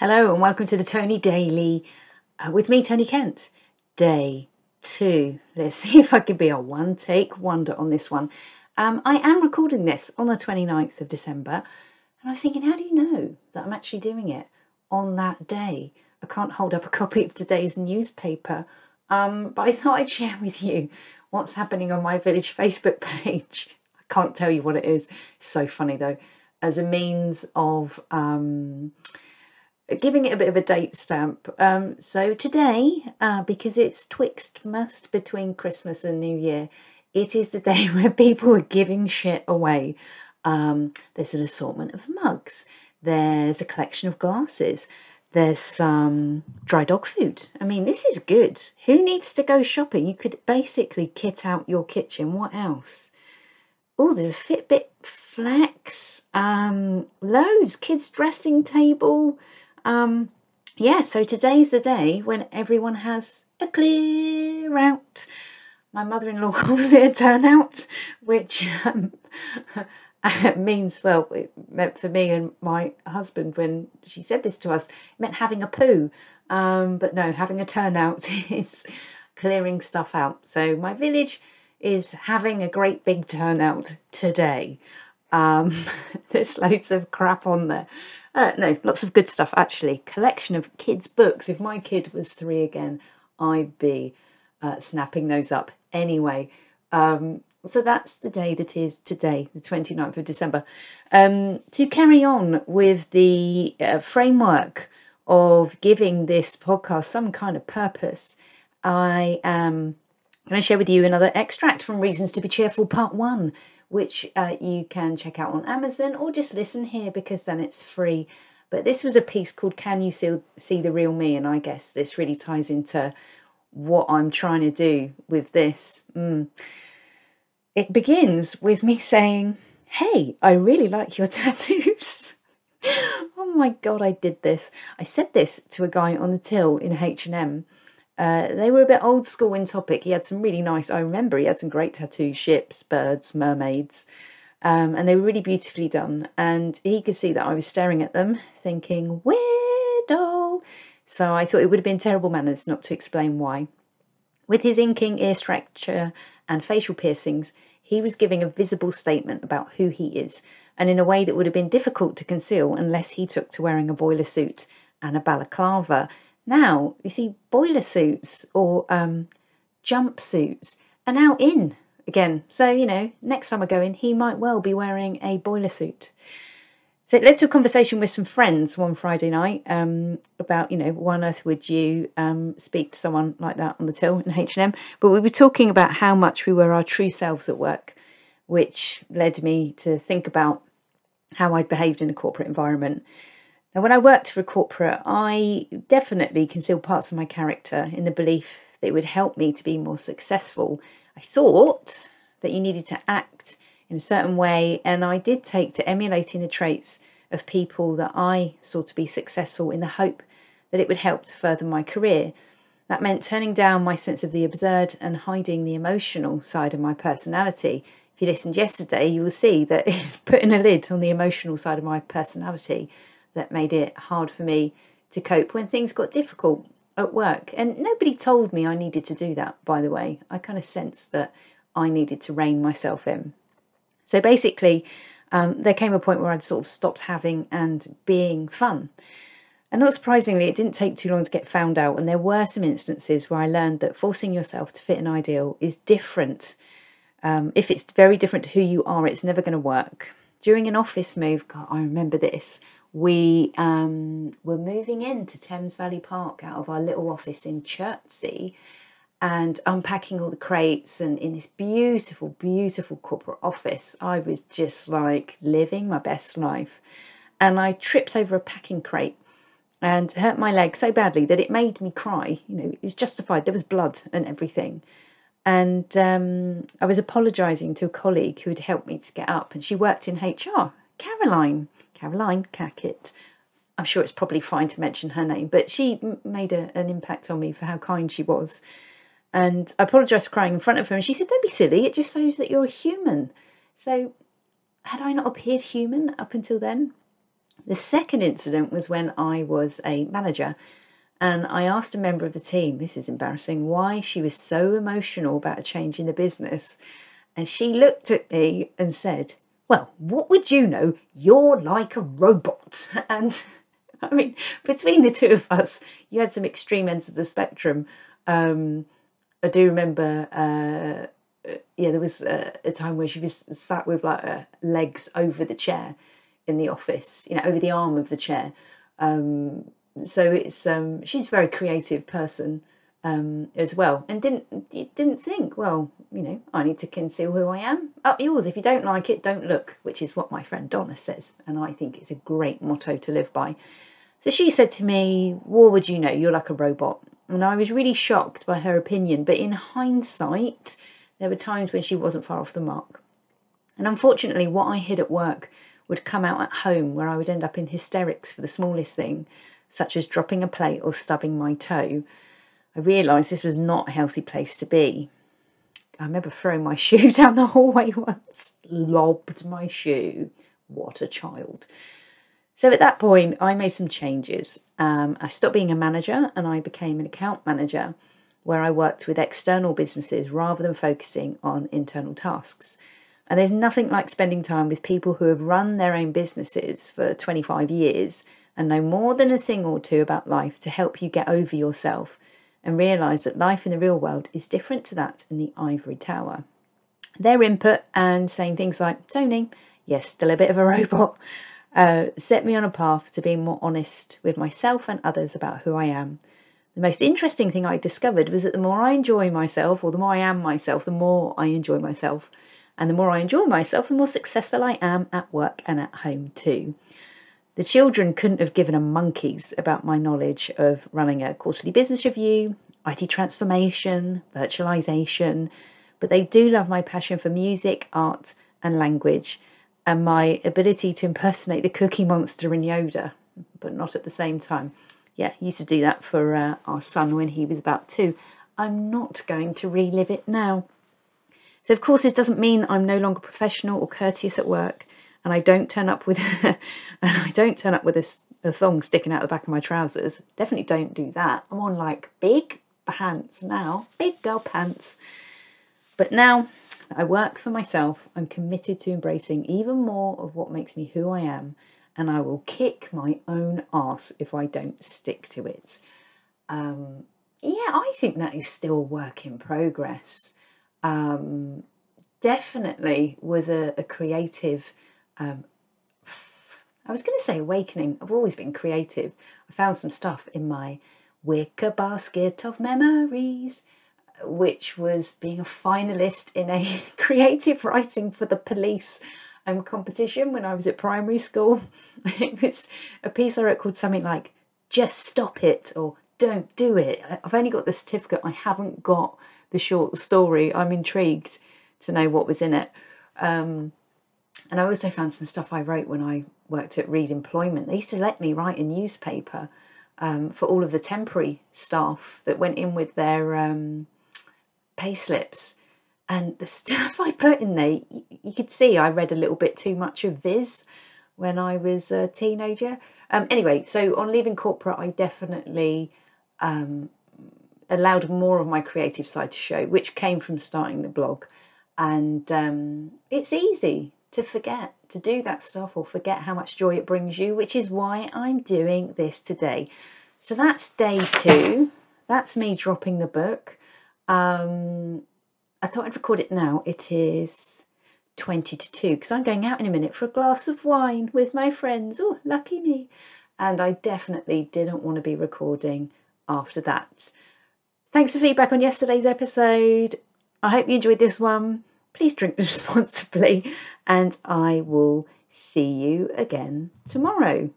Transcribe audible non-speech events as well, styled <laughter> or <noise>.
Hello and welcome to the Tony Daily uh, with me, Tony Kent. Day two. Let's <laughs> see if I can be a one take wonder on this one. Um, I am recording this on the 29th of December, and I was thinking, how do you know that I'm actually doing it on that day? I can't hold up a <laughs> copy of today's newspaper, um, but I thought I'd share with you what's happening on my village Facebook <laughs> page. I can't tell you what it is. It's so funny though, as a means of. Um, giving it a bit of a date stamp. Um, so today, uh, because it's Twixmas between Christmas and New Year, it is the <laughs> day where people are giving shit away. Um, there's an assortment of mugs. There's a collection of glasses. There's some dry dog food. I mean, this is good. Who needs to go shopping? You could basically kit out your kitchen. What else? Oh, there's a Fitbit Flex. Um, loads. Kids' dressing table. Um, yeah, so today's the day when everyone has a clear out. My mother in law <laughs> calls it a turnout, which um, <laughs> means, well, it meant for me and my husband when she said this to us, it meant having a poo. Um, but no, having a turnout <laughs> is clearing stuff out. So my village is having a great big turnout today. Um, <laughs> there's loads of crap on there. Uh, no, lots of good stuff actually. Collection of kids' books. If my kid was three again, I'd be uh, snapping those up anyway. Um, so that's the day that is today, the 29th of December. Um, to carry on with the uh, framework of giving this podcast some kind of purpose, I am going to share with you another extract from Reasons to Be Cheerful, Part 1, which uh, you can check out on Amazon or just listen here because then it's free. But this was a piece called Can You See, see the Real Me? And I guess this really ties into what I'm trying to do with this. Mm. It begins with me saying, Hey, I really like your <laughs> tattoos. oh my god, I did this. I said this to a guy on the till in H&M uh, they were a bit old school in topic. He had some really nice, I remember he had some great tattoos ships, birds, mermaids, um, and they were really beautifully done. And he could see that I was staring at them, thinking, weirdo. So I thought it would have been terrible manners not to explain why. With his inking, ear stretchers, and facial piercings, he was giving a visible statement about who he is, and in a way that would have been difficult to conceal unless he took to wearing a boiler suit and a balaclava now, you see, boiler suits or um, jumpsuits are now in again. So, you know, next time I go in, he might well be wearing a boiler suit. So it led to a conversation with some friends one Friday night um, about, you know, why on earth would you um, speak to someone like that on the till in H&M? But we were talking about how much we were our true selves at work, which led me to think about how I'd behaved in a corporate environment now, when I worked for a corporate, I definitely concealed parts of my character in the belief that it would help me to be more successful. I thought that you needed to act in a certain way, and I did take to emulating the traits of people that I saw to be successful in the hope that it would help to further my career. That meant turning down my sense of the absurd and hiding the emotional side of my personality. If you listened yesterday, you will see that <laughs> putting a lid on the emotional side of my personality that made it hard for me to cope when things got difficult at work. And nobody told me I needed to do that, by the way. I kind of sensed that I needed to rein myself in. So basically, um, there came a point where I'd sort of stopped having and being fun. And not surprisingly, it didn't take too long to get found out. And there were some instances where I learned that forcing yourself to fit an ideal is different. Um, if it's very different to who you are, it's never going to work. During an office move, God, I remember this we um, were moving into Thames Valley Park out of our little office in Chertsey and unpacking all the crates and in this beautiful, beautiful corporate office. I was just like living my best life. And I tripped over a packing crate and hurt my leg so badly that it made me cry. You know, it was justified. There was blood and everything. And um, I was apologising to a colleague who had helped me to get up, and she worked in HR, Caroline. Caroline Cackett. I'm sure it's probably fine to mention her name, but she made a, an impact on me for how kind she was. And I apologised for crying in front of her, and she said, Don't be silly, it just shows that you're a human. So, had I not appeared human up until then? The second incident was when I was a manager and I asked a member of the team, this is embarrassing, why she was so emotional about a change in the business. And she looked at me and said, Well, what would you know? You're like a robot. <laughs> And I mean, between the two of us, you had some extreme ends of the spectrum. Um, I do remember, uh, yeah, there was a, a, time where she was sat with like uh, legs over the chair in the office, you know, over the arm of the chair. Um, so it's um, she's a very creative person um, as well, and didn't didn't think, well, you know, I need to conceal who I am. Up yours. If you don't like it, don't look, which is what my friend Donna says, and I think it's a great motto to live by. So she said to me, What would you know? You're like a robot. And I was really shocked by her opinion, but in hindsight, there were times when she wasn't far off the mark. And unfortunately, what I hid at work would come out at home, where I would end up in hysterics for the smallest thing, such as dropping a plate or stubbing my toe. I realised this was not a healthy place to be. I remember throwing my <laughs> shoe down the hallway once, lobbed my shoe. What a child. So at that point, I made some changes. Um, I stopped being a manager and I became an account manager where I worked with external businesses rather than focusing on internal tasks. And there's nothing like spending time with people who have run their own businesses for 25 years and know more than a thing or two about life to help you get over yourself and realise that life in the real world is different to that in the ivory tower. Their input and saying things like, Tony, yes, still a bit of a <laughs> robot, uh, set me on a path to being more honest with myself and others about who I am. The most interesting thing I discovered was that the more I enjoy myself, or the more I am myself, the more I enjoy myself. And the more I enjoy myself, the more successful I am at work and at home too. The children couldn't have given a monkey's about my knowledge of running a quarterly business review, IT transformation, virtualization, but they do love my passion for music, art, and language and my ability to impersonate the Cookie Monster and Yoda, but not at the same time. Yeah, used to do that for uh, our son when he was about two. I'm not going to relive it now. So, of course, this doesn't mean I'm no longer professional or courteous at work, and I don't turn up with <laughs> and I don't turn up with a, a thong sticking out the back of my trousers. Definitely don't do that. I'm on like big pants now, big girl pants. But now I work for myself. I'm committed to embracing even more of what makes me who I am, and I will kick my own ass if I don't stick to it. Um, yeah, I think that is still work in progress. Um, definitely was a, a creative. Um, I was going to say awakening. I've always been creative. I found some stuff in my wicker basket of memories which was being a finalist in a <laughs> creative writing for the police um, competition when I was at primary school. <laughs> It was a piece I wrote called something like Just Stop It or Don't Do It. I've only got the certificate, I haven't got the short story. I'm intrigued to know what was in it. Um, and I also found some stuff I wrote when I worked at Reed Employment. They used to let me write a newspaper um, for all of the temporary staff that went in with their um, pay slips. And the <laughs> stuff I put in there, you, you could see I read a little bit too much of Viz when I was a teenager. Um, anyway, so on leaving corporate, I definitely um, allowed more of my creative side to show, which came from starting the blog. And um, it's easy to forget to do that stuff or forget how much joy it brings you, which is why I'm doing this today. So that's day two. That's me dropping the book. Um, I thought I'd record it now. It is 20 to 2 because I'm going out in a minute for a glass of wine with my friends. Oh, lucky me. And I definitely didn't want to be recording after that. Thanks for feedback on yesterday's episode. I hope you enjoyed this one. Please drink <laughs> responsibly, and I will see you again tomorrow.